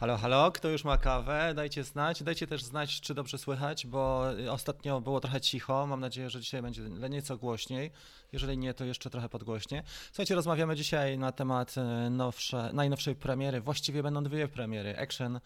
Halo, halo, kto już ma kawę? Dajcie znać. Dajcie też znać, czy dobrze słychać, bo ostatnio było trochę cicho. Mam nadzieję, że dzisiaj będzie nieco głośniej. Jeżeli nie, to jeszcze trochę podgłośnie. Słuchajcie, rozmawiamy dzisiaj na temat e, nowsze, najnowszej premiery. Właściwie będą dwie premiery. Action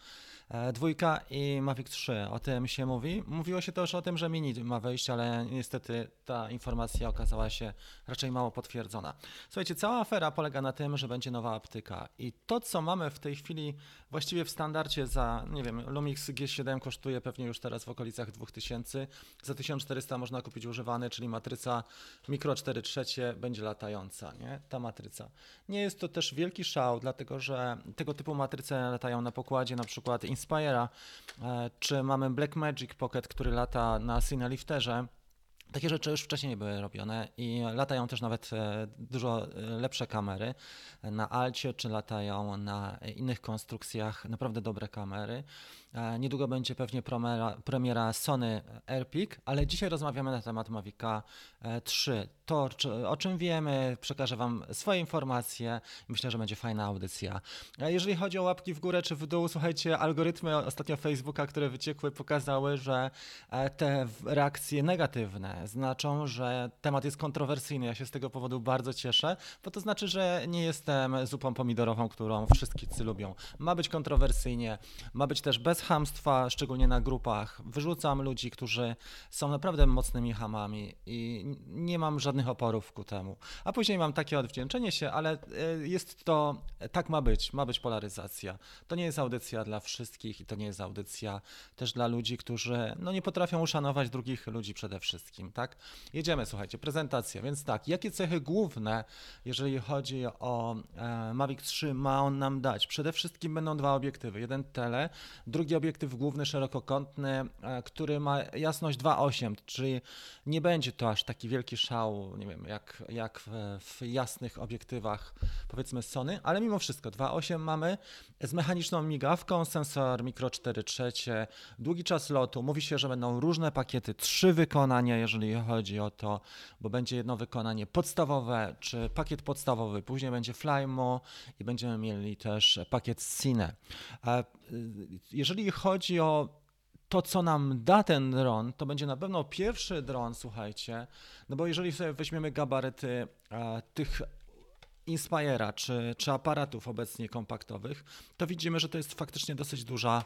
E, dwójka i Mavic 3, o tym się mówi. Mówiło się też o tym, że Mini ma wejść, ale niestety ta informacja okazała się raczej mało potwierdzona. Słuchajcie, cała afera polega na tym, że będzie nowa optyka i to, co mamy w tej chwili właściwie w standardzie za, nie wiem, Lumix G7 kosztuje pewnie już teraz w okolicach 2000, za 1400 można kupić używany, czyli matryca mikro 4 trzecie będzie latająca, nie? Ta matryca. Nie jest to też wielki szał, dlatego że tego typu matryce latają na pokładzie na przykład Inspire'a, e, czy mamy Blackmagic Pocket, który lata na Cinelifterze. Takie rzeczy już wcześniej były robione i latają też nawet e, dużo e, lepsze kamery na Alcie, czy latają na innych konstrukcjach, naprawdę dobre kamery. Niedługo będzie pewnie premiera, premiera Sony AirPik, ale dzisiaj rozmawiamy na temat Mavica 3 to, o czym wiemy, przekażę Wam swoje informacje. Myślę, że będzie fajna audycja. Jeżeli chodzi o łapki w górę czy w dół, słuchajcie, algorytmy ostatnio Facebooka, które wyciekły, pokazały, że e, te reakcje negatywne znaczą, że temat jest kontrowersyjny. Ja się z tego powodu bardzo cieszę, bo to znaczy, że nie jestem zupą pomidorową, którą wszyscy lubią. Ma być kontrowersyjnie, ma być też bez hamstwa, szczególnie na grupach. Wyrzucam ludzi, którzy są naprawdę mocnymi hamami i nie mam żadnych oporów ku temu. A później mam takie odwdzięczenie się, ale e, jest to, tak ma być, ma być polaryzacja. To nie jest audycja dla wszystkich i to nie jest audycja też dla ludzi, którzy no, nie potrafią uszanować drugich ludzi przede wszystkim, tak? Jedziemy, słuchajcie, prezentacja, więc tak, jakie cechy główne, jeżeli chodzi o e, Mavic 3 ma on nam dać? Przede wszystkim będą dwa obiektywy, jeden tele, drugi obiektyw główny, szerokokątny, e, który ma jasność 2.8, czyli nie będzie to aż taki wielki szał nie wiem, jak, jak w, jasnych obiektywach, powiedzmy Sony, ale mimo wszystko 2.8 mamy z mechaniczną migawką, sensor mikro 4 trzecie, długi czas lotu. Mówi się, że będą różne pakiety, trzy wykonania, jeżeli chodzi o to, bo będzie jedno wykonanie podstawowe, czy pakiet podstawowy, później będzie Flymo i będziemy mieli też pakiet Cine. Y, jeżeli chodzi o to, co nam da ten dron, to będzie na pewno pierwszy dron, słuchajcie, no bo jeżeli sobie weźmiemy gabaryty e, tych Inspire'a czy, czy aparatów obecnie kompaktowych, to widzimy, że to jest faktycznie dosyć duża,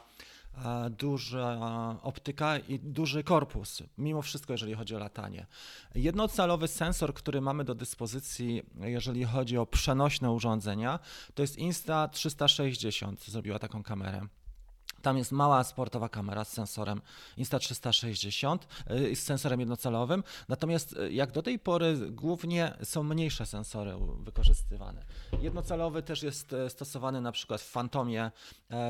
e, duża optyka i duży korpus, mimo wszystko, jeżeli chodzi o latanie. Jednocalowy sensor, który mamy do dyspozycji, jeżeli chodzi o przenośne urządzenia, to jest Insta360, zrobiła taką kamerę. Tam jest mała sportowa kamera z sensorem Insta360, y, z sensorem jednocelowym. Natomiast y, jak do tej pory głównie są mniejsze sensory wykorzystywane. Jednocelowy też jest y, stosowany na przykład w Phantomie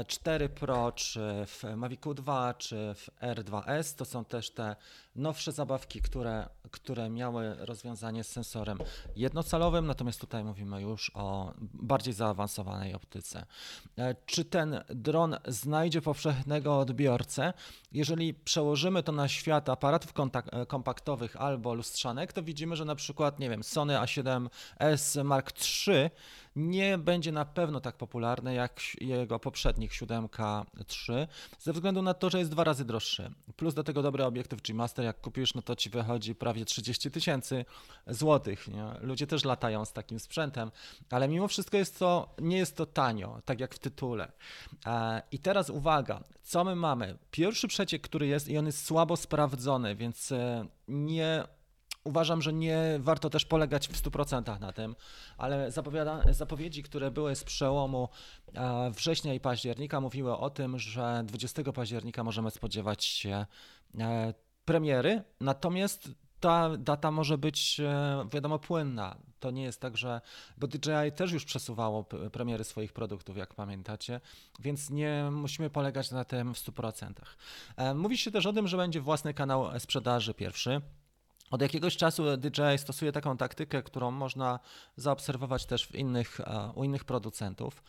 4 Pro, czy w Mavicu 2, czy w R2S. To są też te nowsze zabawki, które, które miały rozwiązanie z sensorem jednocelowym, natomiast tutaj mówimy już o bardziej zaawansowanej optyce. E, czy ten dron znajdzie powszechnego odbiorcę? Jeżeli przełożymy to na świat aparatów e, kompaktowych albo lustrzanek, to widzimy, że na przykład, nie wiem, Sony A7S Mark III nie będzie na pewno tak popularny jak jego poprzednik 7K3, ze względu na to, że jest dwa razy droższy. Plus do tego dobry obiektyw G-Master, jak kupisz, no to ci wychodzi prawie 30 tysięcy złotych. Nie? Ludzie też latają z takim sprzętem, ale mimo wszystko jest to, nie jest to tanio, tak jak w tytule. E, I teraz uwaga, co my mamy? Pierwszy przeciek, który jest i on jest słabo sprawdzony, więc e, nie Uważam, że nie warto też polegać w 100% na tym, ale zapowiedzi, które były z przełomu e, września i października, mówiły o tym, że 20 października możemy spodziewać się e, premiery, natomiast ta data może być, e, wiadomo, płynna. To nie jest tak, że. Bo DJI też już przesuwało premiery swoich produktów, jak pamiętacie, więc nie musimy polegać na tym w 100%. Mówi się też o tym, że będzie własny kanał sprzedaży pierwszy. Od jakiegoś czasu DJI stosuje taką taktykę, którą można zaobserwować też w innych, e, u innych producentów,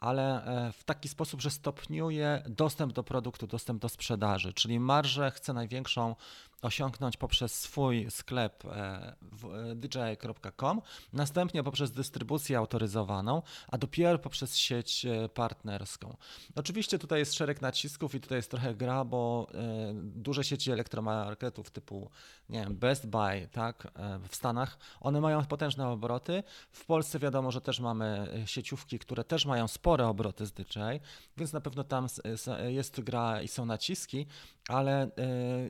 ale e, w taki sposób, że stopniuje dostęp do produktu, dostęp do sprzedaży, czyli marżę chce największą osiągnąć poprzez swój sklep e, e, dji.com, następnie poprzez dystrybucję autoryzowaną, a dopiero poprzez sieć partnerską. Oczywiście tutaj jest szereg nacisków i tutaj jest trochę gra, bo duże sieci elektromarketów typu nie wiem, Best Buy tak, w Stanach, one mają potężne obroty. W Polsce wiadomo, że też mamy sieciówki, które też mają spore obroty z DJI, więc na pewno tam jest gra i są naciski, ale e,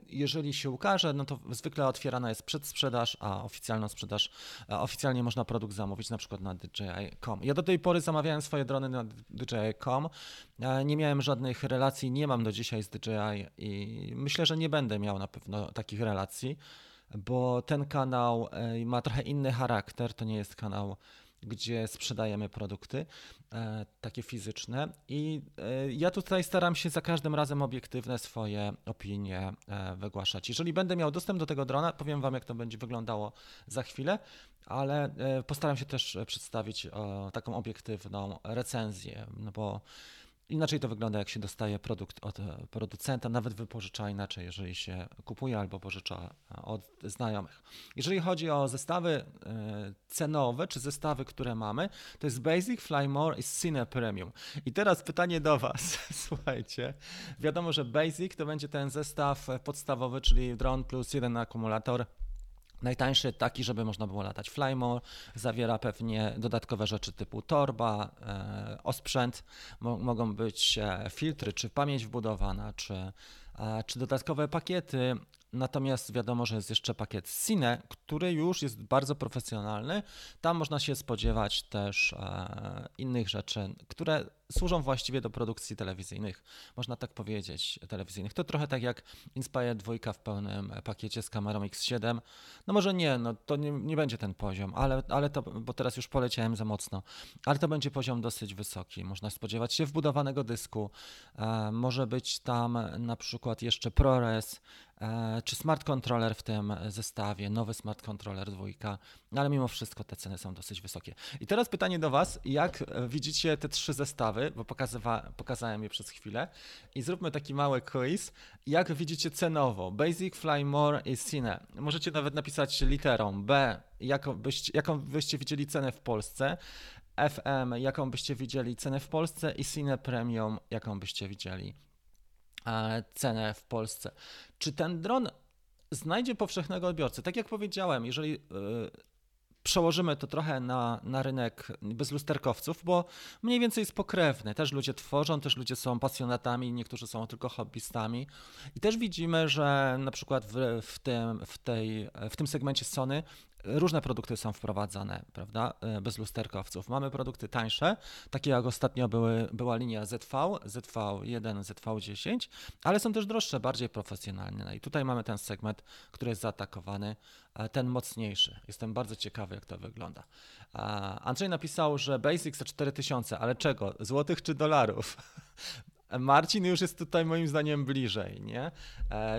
jeżeli się ukaże, no to zwykle otwierana jest przedsprzedaż, a oficjalną sprzedaż, a oficjalnie można produkt zamówić na przykład na DJI.com. Ja do tej pory zamawiałem swoje drony na DJI.com, nie miałem żadnych relacji, nie mam do dzisiaj z DJI i myślę, że nie będę miał na pewno takich relacji, bo ten kanał e, ma trochę inny charakter, to nie jest kanał gdzie sprzedajemy produkty e, takie fizyczne. I e, ja tutaj staram się za każdym razem obiektywne swoje opinie e, wygłaszać. Jeżeli będę miał dostęp do tego drona, powiem Wam, jak to będzie wyglądało za chwilę, ale postaram się też przedstawić taką obiektywną recenzję, no bo Inaczej to wygląda, jak się dostaje produkt od e, producenta, nawet wypożycza inaczej, jeżeli się kupuje albo pożycza e, od znajomych. Jeżeli chodzi o zestawy e, cenowe, czy zestawy, które mamy, to jest Basic, Fly More i Cine Premium. I teraz pytanie do Was. Słuchajcie, wiadomo, że Basic to będzie ten zestaw podstawowy, czyli dron plus jeden akumulator Najtańszy taki, żeby można było latać Flymore, zawiera pewnie dodatkowe rzeczy typu torba, e, osprzęt, Mo mogą być e, filtry, czy pamięć wbudowana, czy, czy dodatkowe pakiety. Natomiast wiadomo, że jest jeszcze pakiet Cine, który już jest bardzo profesjonalny. Tam można się spodziewać też e, innych rzeczy, które służą właściwie do produkcji telewizyjnych, można tak powiedzieć, telewizyjnych. To trochę tak jak Inspire 2 w pełnym pakiecie z kamerą X7. No może nie, no to nie, nie będzie ten poziom, ale, ale to, bo teraz już poleciałem za mocno, ale to będzie poziom dosyć wysoki. Można spodziewać się wbudowanego dysku, e, może być tam na przykład jeszcze ProRes, czy smart controller w tym zestawie, nowy smart controller dwójka, no ale mimo wszystko te ceny są dosyć wysokie. I teraz pytanie do Was, jak widzicie te trzy zestawy? bo pokazywa, pokazałem je przez chwilę. I zróbmy taki mały quiz. Jak widzicie cenowo? Basic, Fly More i Cine. Możecie nawet napisać literą B, jaką byście, jaką byście widzieli cenę w Polsce. FM, jaką byście widzieli cenę w Polsce i Cine Premium, jaką byście widzieli e, cenę w Polsce. Czy ten dron znajdzie powszechnego odbiorcę? Tak jak powiedziałem, jeżeli e, przełożymy to trochę na, na rynek bezlusterkowców, bo mniej więcej jest pokrewny. Też ludzie tworzą, też ludzie są pasjonatami, niektórzy są tylko hobbystami. I też widzimy, że na przykład w, w, tym, w, tej, w tym segmencie Sony różne produkty są wprowadzane, prawda, e, bez lusterkowców. Mamy produkty tańsze, takie jak ostatnio były, była linia ZV, ZV1, ZV10, ale są też droższe, bardziej profesjonalne. No I tutaj mamy ten segment, który jest zaatakowany, ten mocniejszy. Jestem bardzo ciekawy, jak to wygląda. Andrzej napisał, że Basic za 4000, ale czego? Złotych czy dolarów? Marcin już jest tutaj moim zdaniem bliżej, nie?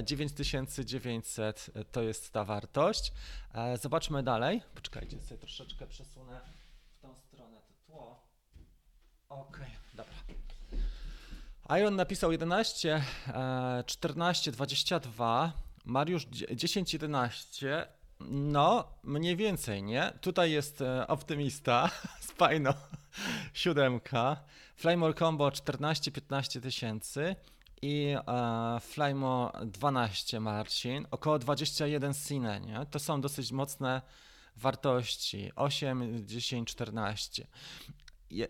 9900 e, to jest ta wartość. E, zobaczmy dalej. Poczekajcie, sobie troszeczkę przesunę w tą stronę to tło. Okej, okay, dobra. Iron napisał 11, 14, 22, Mariusz 10, 11. No, mniej więcej, nie? Tutaj jest e, optymista, spajno, siódemka. Flymore Combo 14-15 tysięcy i e, Flymo 12 Marcin, około 21 Cine, nie? To są dosyć mocne wartości, 8, 10, 14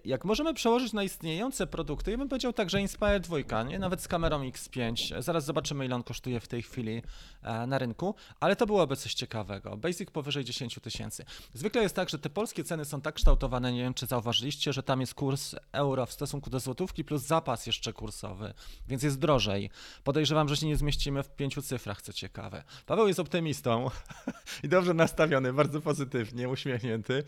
jak możemy przełożyć na istniejące produkty, ja bym powiedział tak, że Inspire 2, nie? nawet z kamerą X5, zaraz zobaczymy ile on kosztuje w tej chwili e, na rynku, ale to byłoby coś ciekawego. Basic powyżej 10 tysięcy. Zwykle jest tak, że te polskie ceny są tak kształtowane, nie wiem czy zauważyliście, że tam jest kurs euro w stosunku do złotówki plus zapas jeszcze kursowy, więc jest drożej. Podejrzewam, że się nie zmieścimy w pięciu cyfrach, co ciekawe. Paweł jest optymistą i dobrze nastawiony, bardzo pozytywnie, uśmiechnięty.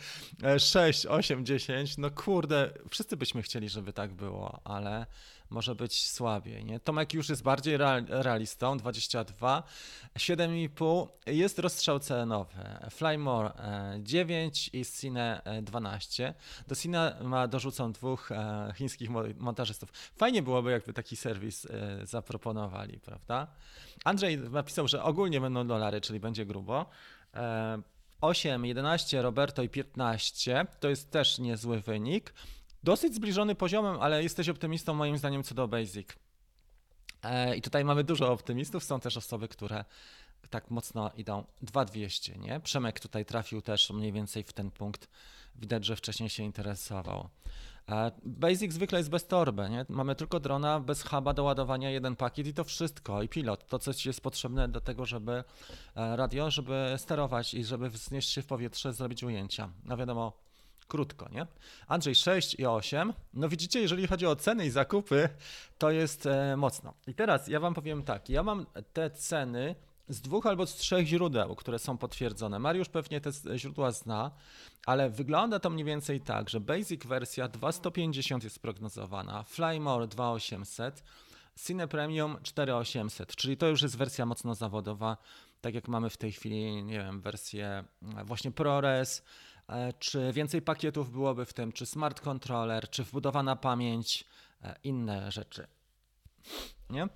6, 8, 10, no kur kurde, wszyscy byśmy chcieli, żeby tak było, ale może być słabiej, nie? Tomek już jest bardziej real, realistą, 22, 7,5, jest rozstrzał cenowy, Flymore 9 i Cine 12. Do Cine ma dorzucą dwóch e, chińskich montażystów. Fajnie byłoby, jakby taki serwis e, zaproponowali, prawda? Andrzej napisał, że ogólnie będą dolary, czyli będzie grubo. 8, 11, Roberto i 15 to jest też niezły wynik. Dosyć zbliżony poziomem, ale jesteś optymistą moim zdaniem co do Basic. E, I tutaj mamy dużo optymistów, są też osoby, które tak mocno idą 2200, nie? Przemek tutaj trafił też mniej więcej w ten punkt. Widać, że wcześniej się interesował. Basic zwykle jest bez torby, nie? Mamy tylko drona, bez huba do ładowania, jeden pakiet i to wszystko. I pilot, to coś jest potrzebne do tego, żeby e, radio, żeby sterować i żeby wznieść się w powietrze, zrobić ujęcia. No wiadomo, krótko, nie? Andrzej 6 i 8. No widzicie, jeżeli chodzi o ceny i zakupy, to jest e, mocno. I teraz ja wam powiem tak, ja mam te ceny z dwóch albo z trzech źródeł, które są potwierdzone. Mariusz pewnie te źródła zna, ale wygląda to mniej więcej tak, że Basic wersja 2150 jest prognozowana, Flymore 2800, Cine Premium 4800, czyli to już jest wersja mocno zawodowa, tak jak mamy w tej chwili, nie wiem, wersję właśnie ProRes, e, czy więcej pakietów byłoby w tym, czy smart controller, czy wbudowana pamięć, e, inne rzeczy. Nie?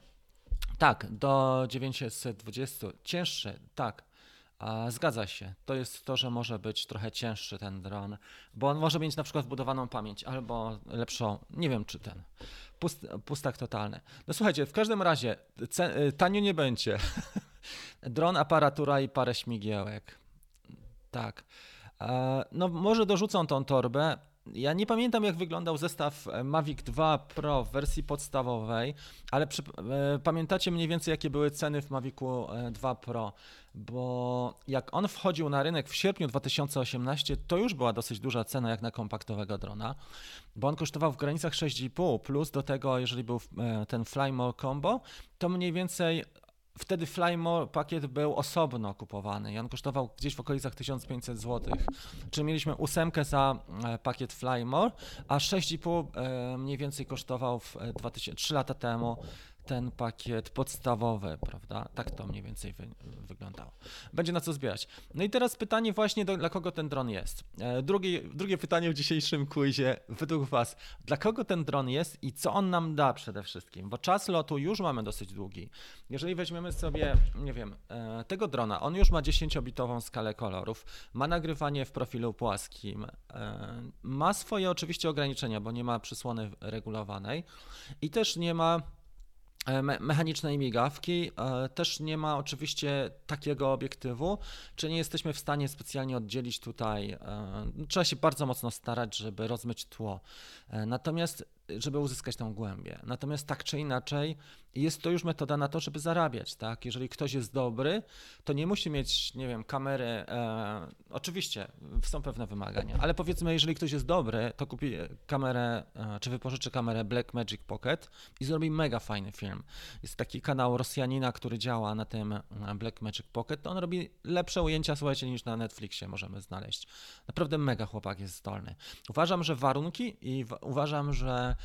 Tak, do 920 cięższy, tak. Zgadza się. To jest to, że może być trochę cięższy ten dron, bo on może mieć na przykład wbudowaną pamięć albo lepszą, nie wiem czy ten, pust, pustak totalny. No słuchajcie, w każdym razie y, tanio nie będzie. Dron, aparatura i parę śmigiełek. Tak. No może dorzucą tą torbę, ja nie pamiętam, jak wyglądał zestaw e, Mavic 2 Pro w wersji podstawowej, ale przy, e, pamiętacie mniej więcej, jakie były ceny w Mavicu 2 e, Pro, bo jak on wchodził na rynek w sierpniu 2018, to już była dosyć duża cena jak na kompaktowego drona, bo on kosztował w granicach 6,5, plus do tego, jeżeli był ten Flymore Combo, to mniej więcej Wtedy Flymore pakiet był osobno kupowany i on kosztował gdzieś w okolicach 1500 zł. Czyli mieliśmy ósemkę za e, pakiet Flymore, a 6,5 e, mniej więcej kosztował w 2000, 3 lata temu ten pakiet podstawowy, prawda? Tak to mniej więcej wy, wyglądało. Będzie na co zbierać. No i teraz pytanie właśnie, do, dla kogo ten dron jest. E, drugie, drugie pytanie w dzisiejszym quizie, według Was, dla kogo ten dron jest i co on nam da przede wszystkim? Bo czas lotu już mamy dosyć długi. Jeżeli weźmiemy sobie, nie wiem, e, tego drona, on już ma 10-bitową skalę kolorów, ma nagrywanie w profilu płaskim, e, ma swoje oczywiście ograniczenia, bo nie ma przysłony regulowanej i też nie ma me mechanicznej migawki. E, też nie ma oczywiście takiego obiektywu, czy nie jesteśmy w stanie specjalnie oddzielić tutaj. E, trzeba się bardzo mocno starać, żeby rozmyć tło. Natomiast żeby uzyskać tą głębię. Natomiast tak czy inaczej, jest to już metoda na to, żeby zarabiać, tak? Jeżeli ktoś jest dobry, to nie musi mieć, nie wiem, kamery. E, oczywiście są pewne wymagania, ale powiedzmy, jeżeli ktoś jest dobry, to kupi kamerę, e, czy wypożyczy kamerę Black Magic Pocket i zrobi mega fajny film. Jest taki kanał Rosjanina, który działa na tym e, Black Magic Pocket, to on robi lepsze ujęcia, słuchajcie, niż na Netflixie możemy znaleźć. Naprawdę mega chłopak jest zdolny. Uważam, że warunki i uważam, że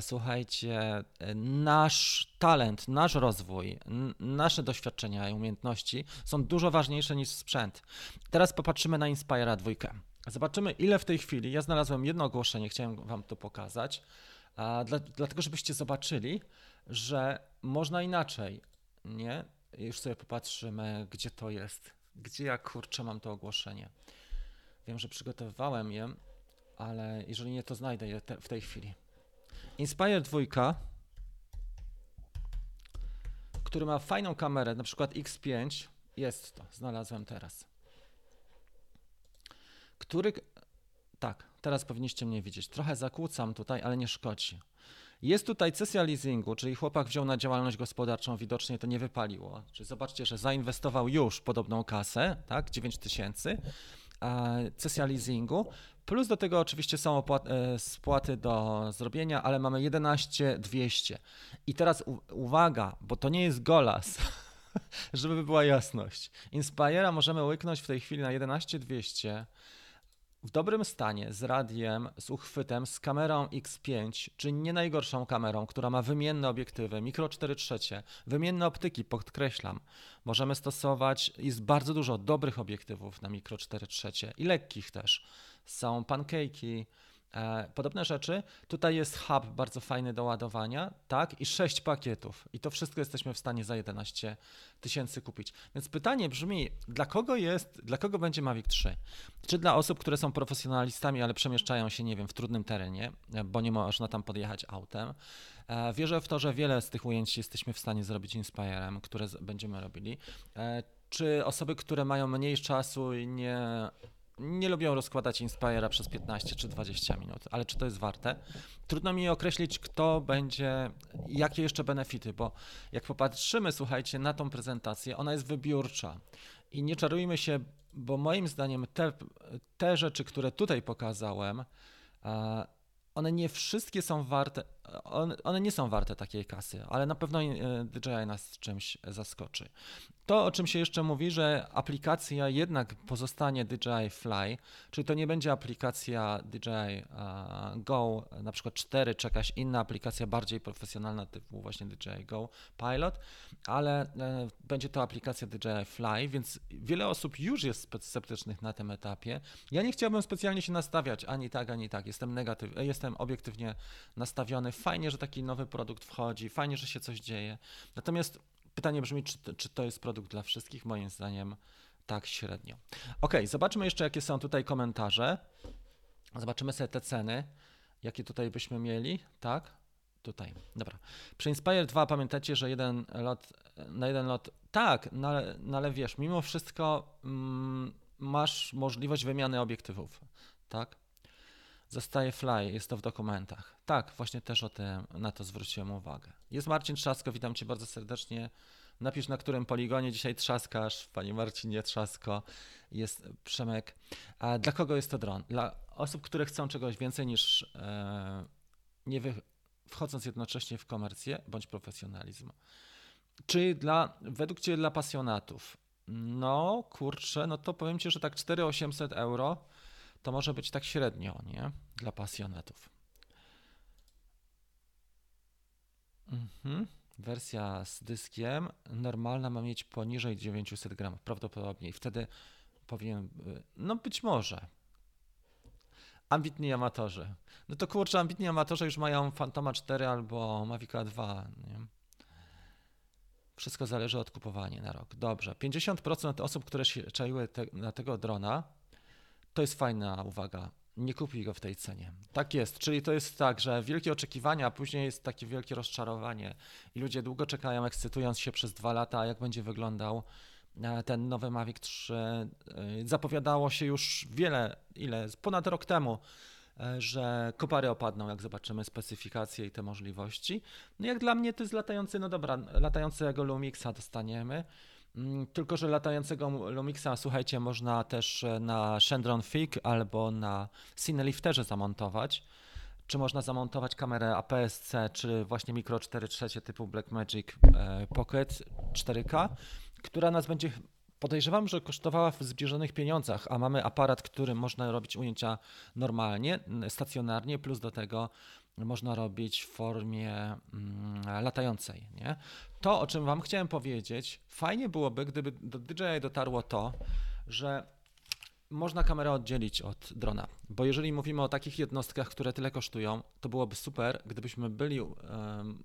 słuchajcie, nasz talent, nasz rozwój, nasze doświadczenia i umiejętności są dużo ważniejsze niż sprzęt. Teraz popatrzymy na Inspira 2. Zobaczymy, ile w tej chwili. Ja znalazłem jedno ogłoszenie, chciałem Wam to pokazać, dla, dlatego żebyście zobaczyli, że można inaczej. Nie? Już sobie popatrzymy, gdzie to jest. Gdzie ja kurczę mam to ogłoszenie. Wiem, że przygotowywałem je, ale jeżeli nie, to znajdę je te, w tej chwili. Inspire 2, który ma fajną kamerę, na przykład X5, jest to, znalazłem teraz. Który, tak, teraz powinniście mnie widzieć. Trochę zakłócam tutaj, ale nie szkodzi. Jest tutaj sesja leasingu, czyli chłopak wziął na działalność gospodarczą, widocznie to nie wypaliło. Czyli zobaczcie, że zainwestował już podobną kasę, tak, 9 tysięcy, sesja leasingu, Plus do tego oczywiście są e, spłaty do zrobienia, ale mamy 11 200. I teraz uwaga, bo to nie jest Golas, żeby była jasność. Inspire'a możemy łyknąć w tej chwili na 11 200 w dobrym stanie, z radiem, z uchwytem, z kamerą X5, czyli nie najgorszą kamerą, która ma wymienne obiektywy, mikro 4 trzecie, wymienne optyki, podkreślam. Możemy stosować, jest bardzo dużo dobrych obiektywów na mikro 4 trzecie i lekkich też. Są pancake'i, E, podobne rzeczy. Tutaj jest hub bardzo fajny do ładowania, tak, i 6 pakietów. I to wszystko jesteśmy w stanie za 11 tysięcy kupić. Więc pytanie brzmi, dla kogo jest, dla kogo będzie Mavic 3? Czy dla osób, które są profesjonalistami, ale przemieszczają się, nie wiem, w trudnym terenie, bo nie można tam podjechać autem. E, wierzę w to, że wiele z tych ujęć jesteśmy w stanie zrobić Inspirem, które będziemy robili. E, czy osoby, które mają mniej czasu i nie nie lubią rozkładać Inspira przez 15 czy 20 minut, ale czy to jest warte? Trudno mi określić, kto będzie, jakie jeszcze benefity, bo jak popatrzymy, słuchajcie, na tą prezentację, ona jest wybiórcza i nie czarujmy się, bo moim zdaniem te, te rzeczy, które tutaj pokazałem, one nie wszystkie są warte, one, one, nie są warte takiej kasy, ale na pewno e, DJI nas czymś zaskoczy. To, o czym się jeszcze mówi, że aplikacja jednak pozostanie DJI Fly, czyli to nie będzie aplikacja DJI Go, na przykład 4 czy jakaś inna aplikacja bardziej profesjonalna typu właśnie DJI Go Pilot, ale e, będzie to aplikacja DJI Fly, więc wiele osób już jest sceptycznych na tym etapie. Ja nie chciałbym specjalnie się nastawiać ani tak, ani tak. Jestem negatyw, jestem obiektywnie nastawiony. Fajnie, że taki nowy produkt wchodzi, fajnie, że się coś dzieje. Natomiast Pytanie brzmi, czy, czy to jest produkt dla wszystkich? Moim zdaniem tak średnio. Ok, zobaczmy jeszcze, jakie są tutaj komentarze. Zobaczymy sobie te ceny, jakie tutaj byśmy mieli, tak? Tutaj, dobra. Przy Inspire 2 pamiętacie, że jeden lot, na jeden lot, tak, no ale, no ale wiesz, mimo wszystko mm, masz możliwość wymiany obiektywów, tak? Zostaje fly, jest to w dokumentach. Tak, właśnie też o tym, na to zwróciłem uwagę. Jest Marcin Trzasko, witam Cię bardzo serdecznie. Napisz, na którym poligonie dzisiaj trzaskasz. Panie Marcinie Trzasko, jest Przemek. A dla kogo jest to dron? Dla osób, które chcą czegoś więcej niż e, nie wy, wchodząc jednocześnie w komercję bądź profesjonalizm. Czy dla, według Ciebie dla pasjonatów? No, kurczę, no to powiem Ci, że tak 4800 euro to może być tak średnio, nie? Dla pasjonatów. Mhm. Wersja z dyskiem normalna ma mieć poniżej 900 gramów, prawdopodobnie. I wtedy powinien, y, no być może. Ambitni amatorzy. No to kurczę, ambitni amatorzy już mają Fantoma 4 albo Mavica 2. Nie? Wszystko zależy od kupowania na rok. Dobrze. 50% osób, które się czaiły te, na tego drona, to jest fajna uwaga. Nie kupi go w tej cenie. Tak jest, czyli to jest tak, że wielkie oczekiwania, a później jest takie wielkie rozczarowanie i ludzie długo czekają, ekscytując się przez dwa lata, jak będzie wyglądał e, ten nowy Mavic 3. E, zapowiadało się już wiele, ile, ponad rok temu, e, że kopary opadną, jak zobaczymy specyfikacje i te możliwości. No jak dla mnie to jest latający, no dobra, latającego Lumixa dostaniemy. Mm, tylko, że latającego Lumixa, słuchajcie, można też e, na Shendron Fig albo na Cinelifterze zamontować. Czy można zamontować kamerę APS-C, czy właśnie Micro 4 trzecie typu Blackmagic e, Pocket 4K, która nas będzie podejrzewam, że kosztowała w zbliżonych pieniądzach, a mamy aparat, którym można robić ujęcia normalnie, stacjonarnie, plus do tego można robić w formie mm, latającej. Nie? To, o czym Wam chciałem powiedzieć, fajnie byłoby, gdyby do DJI dotarło to, że można kamerę oddzielić od drona, bo jeżeli mówimy o takich jednostkach, które tyle kosztują, to byłoby super, gdybyśmy byli,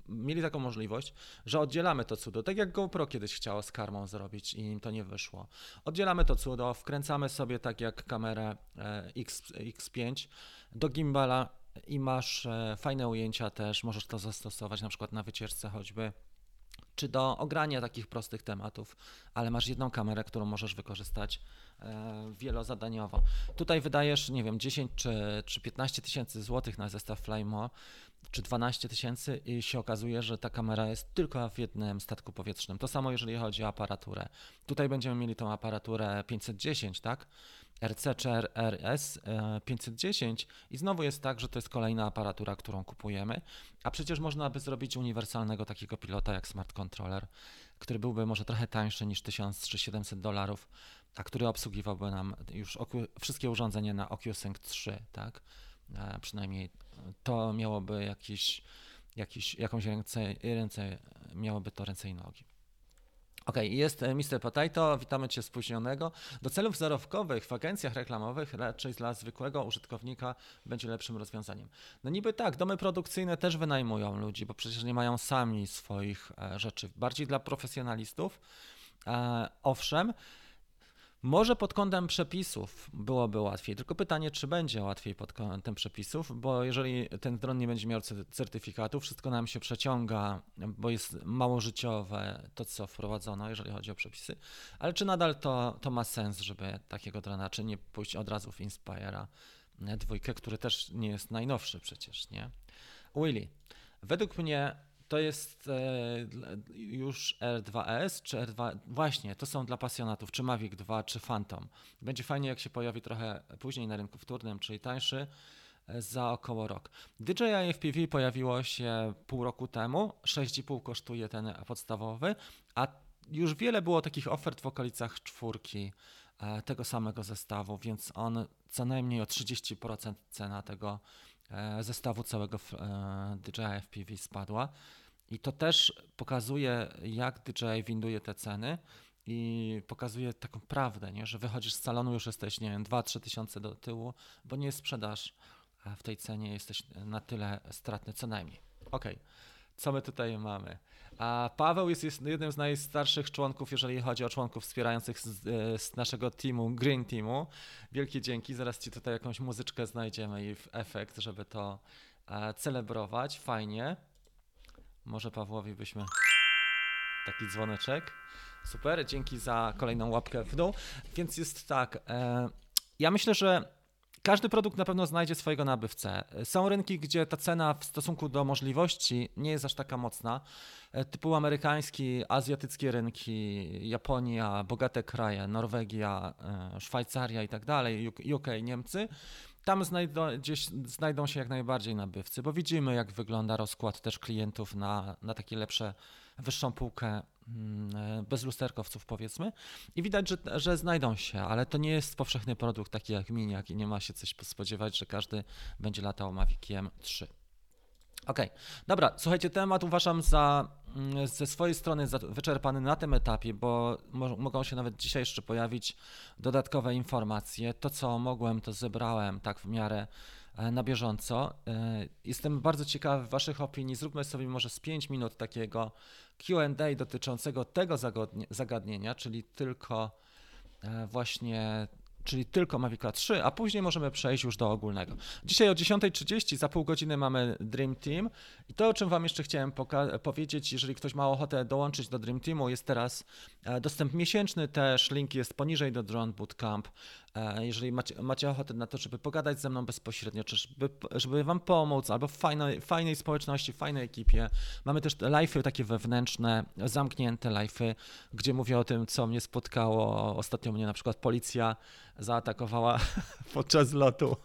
mieli taką możliwość, że oddzielamy to cudo, tak jak GoPro kiedyś chciało z karmą zrobić i im to nie wyszło. Oddzielamy to cudo, wkręcamy sobie tak jak kamerę e, X, X5 do gimbala i masz e, fajne ujęcia też, możesz to zastosować na przykład na wycieczce choćby, czy do ogrania takich prostych tematów, ale masz jedną kamerę, którą możesz wykorzystać e, wielozadaniowo. Tutaj wydajesz, nie wiem, 10 czy, czy 15 tysięcy złotych na zestaw Flymo, czy 12 tysięcy i się okazuje, że ta kamera jest tylko w jednym statku powietrznym. To samo jeżeli chodzi o aparaturę. Tutaj będziemy mieli tą aparaturę 510, tak? RC czy RS 510 e, i znowu jest tak, że to jest kolejna aparatura, którą kupujemy, a przecież można by zrobić uniwersalnego takiego pilota jak smart controller, który byłby może trochę tańszy niż 1000 czy 700 dolarów, a który obsługiwałby nam już wszystkie urządzenia na OcuSync 3, tak? A przynajmniej to miałoby jakiś, jakiś, jakąś ręce, ręce, miałoby to ręce i nogi. Ok, jest e, Mr. Potato, witamy Cię spóźnionego. Do celów zarobkowych w agencjach reklamowych raczej dla zwykłego użytkownika będzie lepszym rozwiązaniem. No niby tak, domy produkcyjne też wynajmują ludzi, bo przecież nie mają sami swoich e, rzeczy. Bardziej dla profesjonalistów, e, owszem, może pod kątem przepisów byłoby łatwiej, tylko pytanie, czy będzie łatwiej pod kątem przepisów, bo jeżeli ten dron nie będzie miał certyfikatu, wszystko nam się przeciąga, bo jest mało życiowe to, co wprowadzono, jeżeli chodzi o przepisy, ale czy nadal to, to ma sens, żeby takiego drona, czy nie pójść od razu w Inspire'a dwójkę, który też nie jest najnowszy przecież, nie? Willy, według mnie to jest e, już R2S czy R2. Właśnie, to są dla pasjonatów, czy Mavic 2, czy Phantom. Będzie fajnie, jak się pojawi trochę później na rynku wtórnym, czyli tańszy, e, za około rok. DJI FPV pojawiło się pół roku temu, 6,5 kosztuje ten podstawowy, a już wiele było takich ofert w okolicach czwórki e, tego samego zestawu, więc on co najmniej o 30% cena tego zestawu całego e, DJI FPV spadła. I to też pokazuje, jak DJI winduje te ceny i pokazuje taką prawdę, nie? że wychodzisz z salonu, już jesteś, nie wiem, 2-3 tysiące do tyłu, bo nie sprzedasz w tej cenie, jesteś na tyle stratny co najmniej. Ok, co my tutaj mamy? A Paweł jest, jest jednym z najstarszych członków, jeżeli chodzi o członków wspierających z, e, z, naszego teamu, Green Teamu. Wielkie dzięki. Zaraz ci tutaj jakąś muzyczkę znajdziemy i efekt, żeby to e, celebrować. Fajnie. Może Pawłowi byśmy taki dzwoneczek. Super, dzięki za kolejną łapkę w dół. Więc jest tak. E, ja myślę, że każdy produkt na pewno znajdzie swojego nabywcę. Są rynki, gdzie ta cena w stosunku do możliwości nie jest aż taka mocna, e, typu amerykański, azjatyckie rynki, Japonia, bogate kraje, Norwegia, e, Szwajcaria i tak dalej, UK, Niemcy. Tam znajdą, gdzieś znajdą się jak najbardziej nabywcy, bo widzimy, jak wygląda rozkład też klientów na, na takie lepsze, wyższą półkę bez lusterkowców powiedzmy i widać, że, że znajdą się, ale to nie jest powszechny produkt taki jak Miniak i nie ma się coś spodziewać, że każdy będzie latał Maviciem 3. Ok, dobra, słuchajcie, temat uważam za mm, ze swojej strony za wyczerpany na tym etapie, bo mo mogą się nawet dzisiaj jeszcze pojawić dodatkowe informacje. To, co mogłem, to zebrałem tak w miarę e, na bieżąco. E, jestem bardzo ciekawy Waszych opinii. Zróbmy sobie może z 5 minut takiego QA dotyczącego tego zagadnienia, czyli tylko e, właśnie czyli tylko Mavic 3, a później możemy przejść już do ogólnego. Dzisiaj o 10.30 za pół godziny mamy Dream Team i to, o czym Wam jeszcze chciałem powiedzieć, jeżeli ktoś ma ochotę dołączyć do Dream Teamu, jest teraz e, dostęp miesięczny też, link jest poniżej do Drone Bootcamp. E, jeżeli macie, macie ochotę na to, żeby pogadać ze mną bezpośrednio, czy żeby, żeby Wam pomóc, albo w fajnej, fajnej społeczności, fajnej ekipie. Mamy też live'y takie wewnętrzne, zamknięte live'y, gdzie mówię o tym, co mnie spotkało. Ostatnio mnie na przykład policja zaatakowała podczas lotu.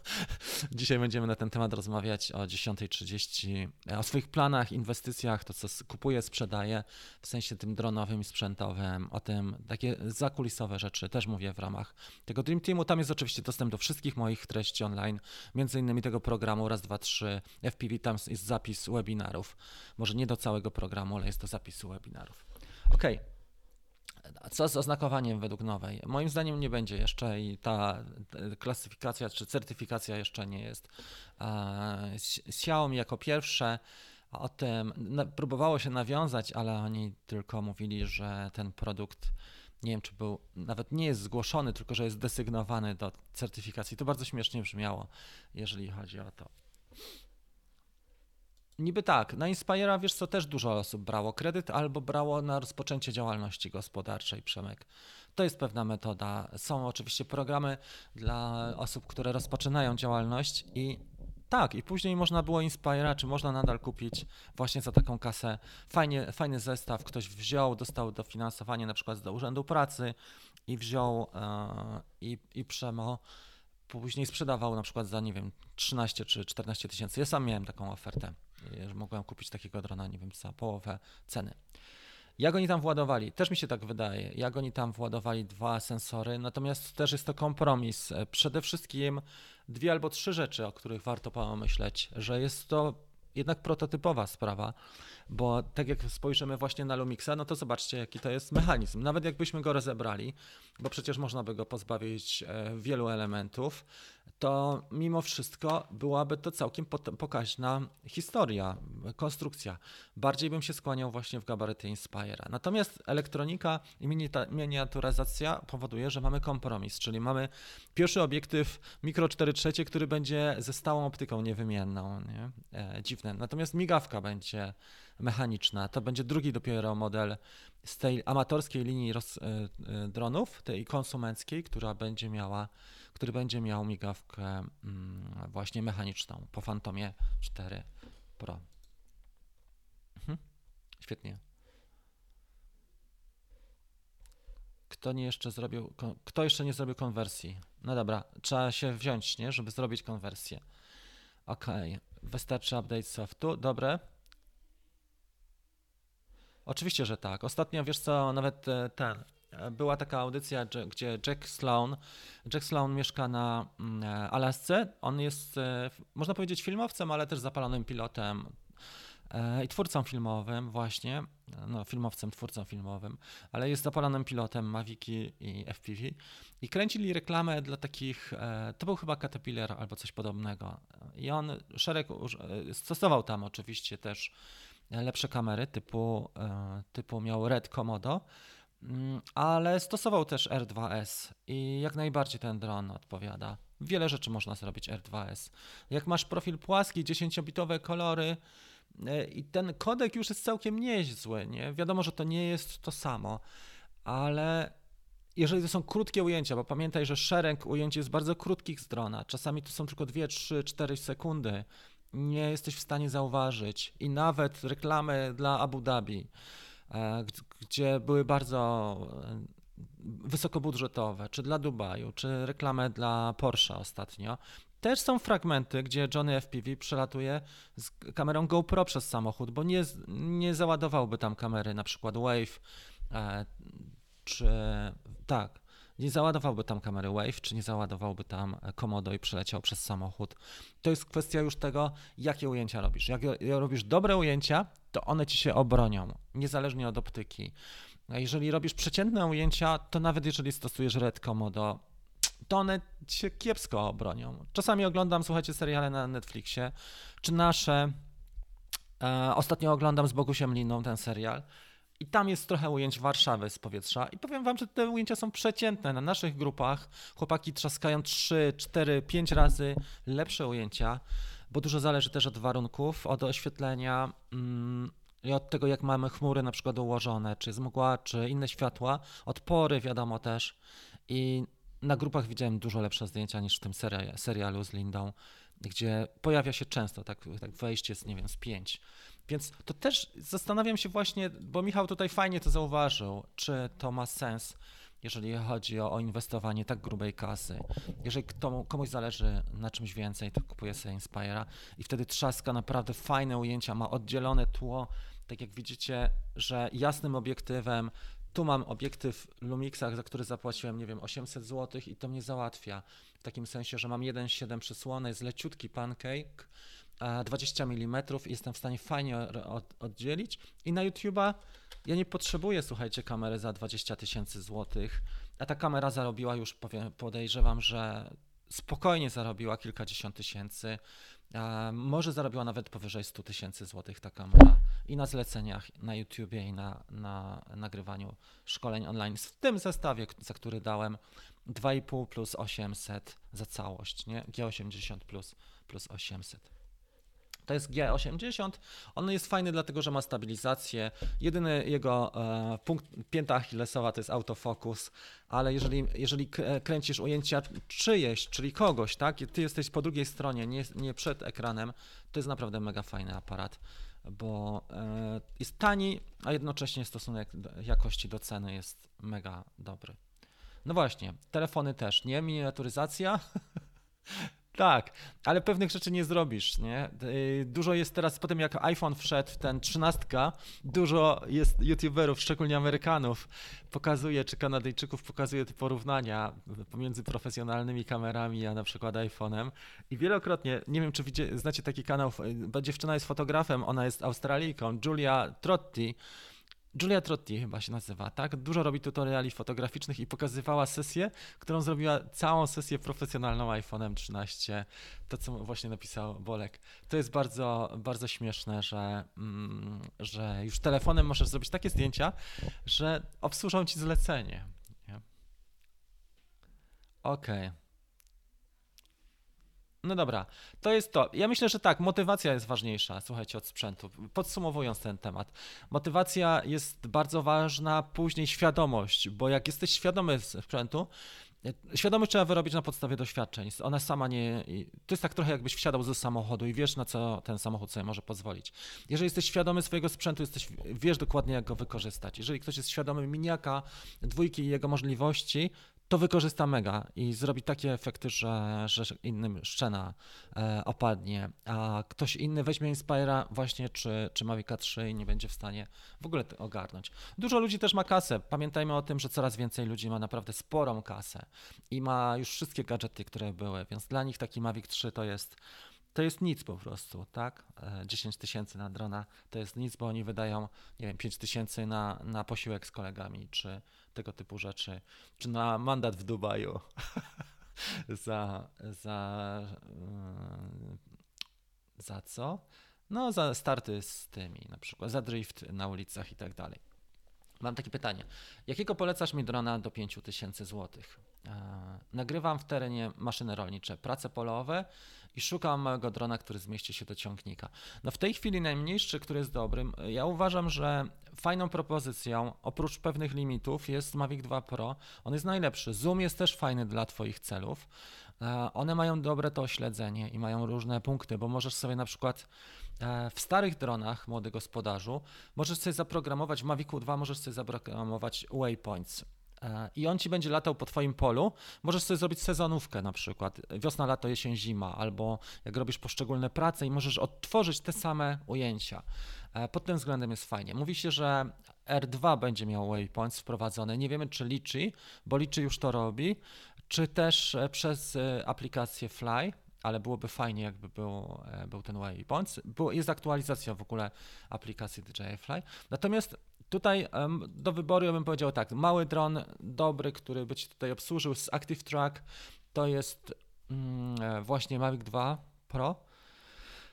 Dzisiaj będziemy na ten temat rozmawiać o 10.30, o swoich planach, inwestycjach, to co kupuję, sprzedaję, w sensie tym dronowym sprzętowym, o tym takie zakulisowe rzeczy też mówię w ramach tego Dream Teamu. Tam jest oczywiście dostęp do wszystkich moich treści online, między innymi tego programu raz, dwa, trzy FPV, tam jest zapis webinarów. Może nie do całego programu, ale jest to zapisu webinarów. Okay. Co z oznakowaniem według nowej? Moim zdaniem nie będzie jeszcze i ta klasyfikacja czy certyfikacja jeszcze nie jest. Xiaomi jako pierwsze o tym próbowało się nawiązać, ale oni tylko mówili, że ten produkt nie wiem, czy był, nawet nie jest zgłoszony, tylko że jest desygnowany do certyfikacji. To bardzo śmiesznie brzmiało, jeżeli chodzi o to. Niby tak, na Inspire'a wiesz co, też dużo osób brało kredyt albo brało na rozpoczęcie działalności gospodarczej, Przemek. To jest pewna metoda. Są oczywiście programy dla osób, które rozpoczynają działalność i tak, i później można było Inspire'a, czy można nadal kupić właśnie za taką kasę fajnie, fajny zestaw. Ktoś wziął, dostał dofinansowanie na przykład do Urzędu Pracy i wziął e, i, i przemo później sprzedawał na przykład za, nie wiem, 13 czy 14 tysięcy. Ja sam miałem taką ofertę, że mogłem kupić takiego drona, nie wiem, za połowę ceny. Jak oni tam władowali? Też mi się tak wydaje. Jak oni tam władowali dwa sensory, natomiast też jest to kompromis. Przede wszystkim dwie albo trzy rzeczy, o których warto pomyśleć, że jest to jednak prototypowa sprawa, bo tak jak spojrzymy właśnie na Lumixa, no to zobaczcie, jaki to jest mechanizm. Nawet jakbyśmy go rozebrali, bo przecież można by go pozbawić e, wielu elementów, to mimo wszystko byłaby to całkiem pokaźna historia, konstrukcja. Bardziej bym się skłaniał właśnie w gabaryty Inspira. Natomiast elektronika i miniaturyzacja powoduje, że mamy kompromis, czyli mamy pierwszy obiektyw mikro 4 trzecie, który będzie ze stałą optyką niewymienną. Nie? E, dziwne. Natomiast migawka będzie mechaniczna. To będzie drugi dopiero model z tej amatorskiej linii roz, e, e, dronów, tej konsumenckiej, która będzie miała który będzie miał migawkę mm, właśnie mechaniczną po Phantomie 4 Pro. Mhm. Świetnie. Kto nie jeszcze zrobił, kto jeszcze nie zrobił konwersji? No dobra, trzeba się wziąć, nie, żeby zrobić konwersję. Ok, wystarczy update softu, dobre. Oczywiście, że tak. Ostatnio, wiesz co, nawet e, ten, była taka audycja, gdzie Jack Sloan, Jack Sloan mieszka na mm, Alasce. On jest, e, można powiedzieć, filmowcem, ale też zapalonym pilotem e, i twórcą filmowym właśnie, no filmowcem, twórcą filmowym, ale jest zapalonym pilotem Maviki i FPV i kręcili reklamę dla takich, e, to był chyba Caterpillar albo coś podobnego i on szereg, stosował tam oczywiście też lepsze kamery typu, typu miał Red Komodo, Mm, ale stosował też R2S i jak najbardziej ten dron odpowiada. Wiele rzeczy można zrobić R2S. Jak masz profil płaski, 10-bitowe kolory e, i ten kodek już jest całkiem niezły, nie? Wiadomo, że to nie jest to samo, ale jeżeli to są krótkie ujęcia, bo pamiętaj, że szereg ujęć jest bardzo krótkich z drona, czasami to są tylko 2, 3, 4 sekundy, nie jesteś w stanie zauważyć i nawet reklamy dla Abu Dhabi E, gdzie były bardzo e, wysokobudżetowe, czy dla Dubaju, czy reklamę dla Porsche ostatnio. Też są fragmenty, gdzie Johnny FPV przelatuje z kamerą GoPro przez samochód, bo nie, nie załadowałby tam kamery, na przykład Wave, e, czy tak, nie załadowałby tam kamery Wave, czy nie załadowałby tam Komodo i przeleciał przez samochód. To jest kwestia już tego, jakie ujęcia robisz. Jak robisz dobre ujęcia, to one ci się obronią, niezależnie od optyki. A jeżeli robisz przeciętne ujęcia, to nawet jeżeli stosujesz Red Komodo, to one się kiepsko obronią. Czasami oglądam, słuchajcie, seriale na Netflixie, czy nasze. E, ostatnio oglądam z Bogusiem Liną ten serial i tam jest trochę ujęć Warszawy z powietrza. I powiem wam, że te ujęcia są przeciętne. Na naszych grupach chłopaki trzaskają 3, 4, 5 razy lepsze ujęcia, bo dużo zależy też od warunków, od oświetlenia mm, i od tego, jak mamy chmury na przykład ułożone, czy jest mgła, czy inne światła, od pory wiadomo też. I na grupach widziałem dużo lepsze zdjęcia niż w tym serialu z Lindą, gdzie pojawia się często tak, tak wejście z, nie wiem, z pięć więc to też zastanawiam się właśnie, bo Michał tutaj fajnie to zauważył, czy to ma sens, jeżeli chodzi o, o inwestowanie tak grubej kasy. Jeżeli komuś zależy na czymś więcej, to kupuje sobie Inspira i wtedy trzaska naprawdę fajne ujęcia, ma oddzielone tło, tak jak widzicie, że jasnym obiektywem tu mam obiektyw Lumixa, za który zapłaciłem, nie wiem, 800 zł i to mnie załatwia. W takim sensie, że mam 1,7 przysłony, jest leciutki pancake, 20 mm jestem w stanie fajnie oddzielić. I na YouTube'a ja nie potrzebuję, słuchajcie, kamery za 20 tysięcy złotych, a ta kamera zarobiła już, powiem, podejrzewam, że spokojnie zarobiła kilkadziesiąt tysięcy, może zarobiła nawet powyżej 100 tysięcy złotych ta kamera. I na zleceniach na YouTubie i na, na nagrywaniu szkoleń online. W tym zestawie, za który dałem 2,5 plus 800 za całość, nie? G80 plus, plus 800. To jest G80. On jest fajny dlatego, że ma stabilizację. Jedyny jego e, punkt, pięta achillesowa to jest autofokus, ale jeżeli, jeżeli kręcisz ujęcia czyjeś, czyli kogoś, tak, ty jesteś po drugiej stronie, nie, nie przed ekranem, to jest naprawdę mega fajny aparat, bo e, jest tani, a jednocześnie stosunek jakości do ceny jest mega dobry. No właśnie, telefony też, nie? Miniaturyzacja. Tak, ale pewnych rzeczy nie zrobisz, nie? Y, dużo jest teraz, po tym jak iPhone wszedł, ten trzynastka, dużo jest youtuberów, szczególnie Amerykanów, pokazuje, czy Kanadyjczyków pokazuje te porównania pomiędzy profesjonalnymi kamerami, a na przykład iPhone'em i wielokrotnie, nie wiem czy widzicie, znacie taki kanał, y, dziewczyna jest fotografem, ona jest Australijką, Julia Trotti, Julia Trotti chyba się nazywa, tak? Dużo robi tutoriali fotograficznych i pokazywała sesję, którą zrobiła całą sesję profesjonalną iPhone'em 13. To, co właśnie napisał Bolek. To jest bardzo, bardzo śmieszne, że, mm, że już telefonem możesz zrobić takie zdjęcia, że obsłużą ci zlecenie. Okej. Okay. No dobra, to jest to. Ja myślę, że tak, motywacja jest ważniejsza, słuchajcie, od sprzętu. Podsumowując ten temat. Motywacja jest bardzo ważna, później świadomość, bo jak jesteś świadomy sprzętu, Świadomość trzeba wyrobić na podstawie doświadczeń. Ona sama nie. To jest tak trochę, jakbyś wsiadał ze samochodu i wiesz, na co ten samochód sobie może pozwolić. Jeżeli jesteś świadomy swojego sprzętu, jesteś, wiesz dokładnie, jak go wykorzystać. Jeżeli ktoś jest świadomy miniaka, dwójki i jego możliwości, to wykorzysta mega i zrobi takie efekty, że, że innym szczena e, opadnie, a ktoś inny weźmie Inspira właśnie czy, czy Mavic 3 i nie będzie w stanie w ogóle ogarnąć. Dużo ludzi też ma kasę. Pamiętajmy o tym, że coraz więcej ludzi ma naprawdę sporą kasę i ma już wszystkie gadżety, które były, więc dla nich taki Mavic 3 to jest to jest nic po prostu, tak? 10 e, tysięcy na drona to jest nic, bo oni wydają, nie wiem, 5 tysięcy na, na posiłek z kolegami, czy tego typu rzeczy, czy na mandat w Dubaju za, za, e, za co? No, za starty z tymi, na przykład za drift na ulicach i tak dalej. Mam takie pytanie. Jakiego polecasz mi drona do 5000 zł? E, nagrywam w terenie maszyny rolnicze, prace polowe, i szukam małego drona, który zmieści się do ciągnika. No w tej chwili najmniejszy, który jest dobrym, ja uważam, że fajną propozycją, oprócz pewnych limitów, jest Mavic 2 Pro. On jest najlepszy. Zoom jest też fajny dla Twoich celów. E, one mają dobre to śledzenie i mają różne punkty, bo możesz sobie na przykład e, w starych dronach, młody gospodarzu, możesz sobie zaprogramować, w Mavicu 2 możesz sobie zaprogramować waypoints. E, i on ci będzie latał po twoim polu. Możesz sobie zrobić sezonówkę na przykład, wiosna, lato, jesień, zima, albo jak robisz poszczególne prace i możesz odtworzyć te same ujęcia. E, pod tym względem jest fajnie. Mówi się, że R2 będzie miał waypoints wprowadzone. Nie wiemy, czy liczy, bo liczy już to robi, czy też e, przez aplikację Fly, ale byłoby fajnie, jakby był, był ten waypoint. Jest aktualizacja w ogóle aplikacji DJI Fly. Natomiast Tutaj do wyboru ja bym powiedział tak, mały dron dobry, który by Ci tutaj obsłużył z Active Track, to jest mm, e, właśnie Mavic 2 Pro.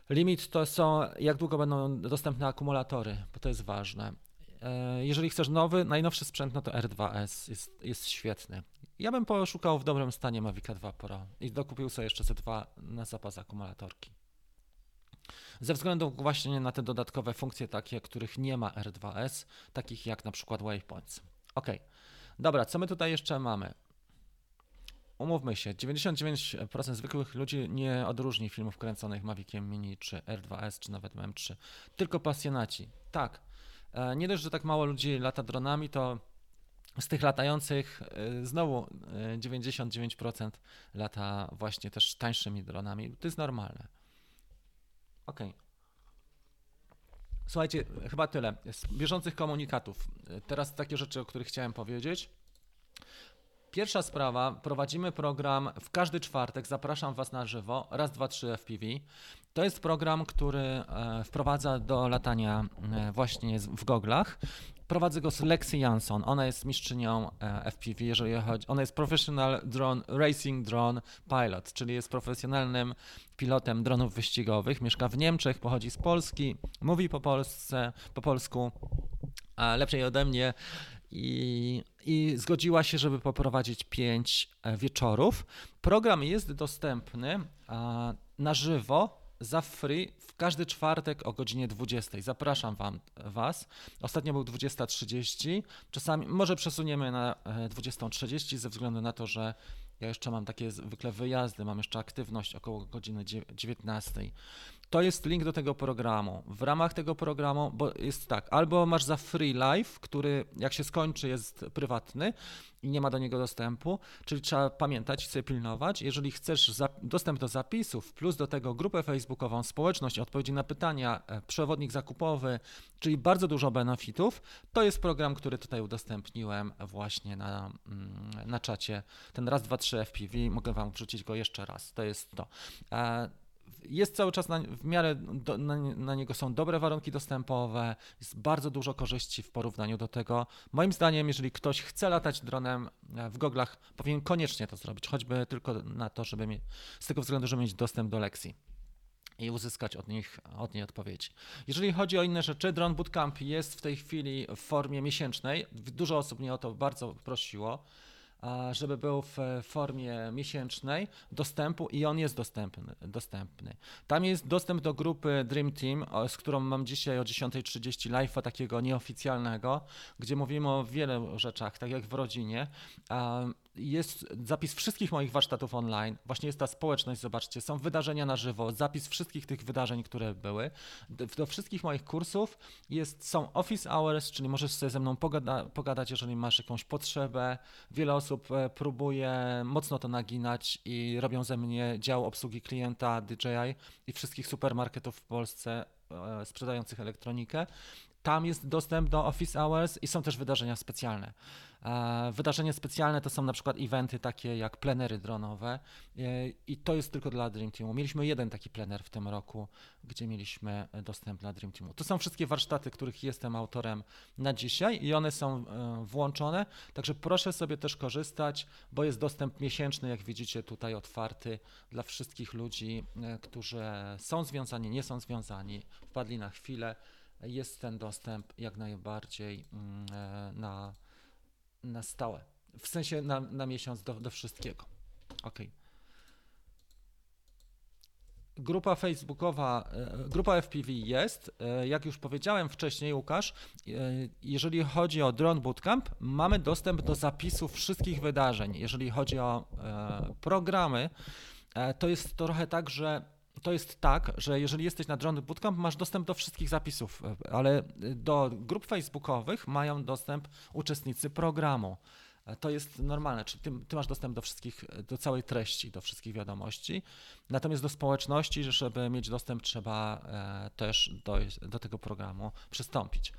Limit to są, jak długo będą dostępne akumulatory, bo to jest ważne. E, jeżeli chcesz nowy, najnowszy sprzęt, no to R2S jest, jest świetny. Ja bym poszukał w dobrym stanie Mavic 2 Pro i dokupił sobie jeszcze C2 na zapas akumulatorki ze względu właśnie na te dodatkowe funkcje, takie, których nie ma R2S, takich jak na przykład waypoints. Ok, dobra, co my tutaj jeszcze mamy? Umówmy się, 99% zwykłych ludzi nie odróżni filmów kręconych Maviciem Mini czy R2S czy nawet M3, tylko pasjonaci. Tak, e, nie dość, że tak mało ludzi lata dronami, to z tych latających e, znowu 99% e, lata właśnie też tańszymi dronami. To jest normalne. OK. Słuchajcie, chyba tyle. Z bieżących komunikatów. Teraz takie rzeczy, o których chciałem powiedzieć. Pierwsza sprawa, prowadzimy program w każdy czwartek, zapraszam Was na żywo, raz, dwa, trzy FPV. To jest program, który e, wprowadza do latania e, właśnie w goglach. Prowadzę go Lexi Jansson. Ona jest mistrzynią e, FPV, jeżeli chodzi. Ona jest Professional Drone Racing Drone Pilot, czyli jest profesjonalnym pilotem dronów wyścigowych. Mieszka w Niemczech, pochodzi z Polski, mówi po, Polsce, po polsku, a lepszej ode mnie. I, I zgodziła się, żeby poprowadzić pięć wieczorów. Program jest dostępny na żywo za free w każdy czwartek o godzinie 20. Zapraszam wam, Was. Ostatnio był 20.30. Czasami może przesuniemy na 20.30 e, ze względu na to, że ja jeszcze mam takie zwykle wyjazdy, mam jeszcze aktywność około godziny 19. to jest link do tego programu. W ramach tego programu, bo jest tak, albo masz za free live, który jak się skończy jest prywatny i nie ma do niego dostępu, czyli trzeba pamiętać sobie pilnować. Jeżeli chcesz dostęp do zapisów, plus do tego grupę facebookową, społeczność, odpowiedzi na pytania, e, przewodnik zakupowy, czyli bardzo dużo benefitów, to jest program, który tutaj udostępniłem właśnie na, mm, na czacie. Ten raz, dwa, trzy FPV, mogę Wam wrzucić go jeszcze raz. To jest to. Jest cały czas na, w miarę do, na, na, niego są dobre warunki dostępowe, jest bardzo dużo korzyści w porównaniu do tego. Moim zdaniem, jeżeli ktoś chce latać dronem e, w goglach, powinien koniecznie to zrobić, choćby tylko na to, żeby mieć, z tego względu, żeby mieć dostęp do lekcji i uzyskać od nich od niej odpowiedzi. Jeżeli chodzi o inne rzeczy, Drone Bootcamp jest w tej chwili w formie miesięcznej. Dużo osób mnie o to bardzo prosiło żeby był w formie miesięcznej dostępu i on jest dostępny. dostępny. Tam jest dostęp do grupy Dream Team, z którą mam dzisiaj o 10.30 live'a takiego nieoficjalnego, gdzie mówimy o wielu rzeczach, tak jak w rodzinie jest zapis wszystkich moich warsztatów online. Właśnie jest ta społeczność, zobaczcie, są wydarzenia na żywo, zapis wszystkich tych wydarzeń, które były. Do, wszystkich moich kursów jest, są office hours, czyli możesz sobie ze mną pogada, pogadać, jeżeli masz jakąś potrzebę. Wiele osób e, próbuje mocno to naginać i robią ze mnie dział obsługi klienta DJI i wszystkich supermarketów w Polsce e, sprzedających elektronikę. Tam jest dostęp do Office Hours i są też wydarzenia specjalne. E, wydarzenia specjalne to są na przykład eventy takie jak plenery dronowe e, i to jest tylko dla Dream Teamu. Mieliśmy jeden taki plener w tym roku, gdzie mieliśmy dostęp dla Dream Teamu. To są wszystkie warsztaty, których jestem autorem na dzisiaj i one są e, włączone, także proszę sobie też korzystać, bo jest dostęp miesięczny, jak widzicie tutaj otwarty dla wszystkich ludzi, którzy są związani, nie są związani, wpadli na chwilę jest ten dostęp jak najbardziej mm, na na stałe. W sensie na, na miesiąc do, do wszystkiego. Ok. Grupa facebookowa, e, grupa FPV jest. E, jak już powiedziałem wcześniej, Łukasz, e, jeżeli chodzi o Drone Bootcamp, mamy dostęp do zapisów wszystkich wydarzeń. Jeżeli chodzi o programy, to jest trochę tak, że to jest tak, że jeżeli jesteś na Drone Bootcamp, masz dostęp do wszystkich zapisów, ale do grup facebookowych mają dostęp uczestnicy programu. To jest normalne, czyli ty, ty, masz dostęp do wszystkich, do całej treści, do wszystkich wiadomości. Natomiast do społeczności, żeby mieć dostęp, trzeba e, też do, do tego programu przystąpić.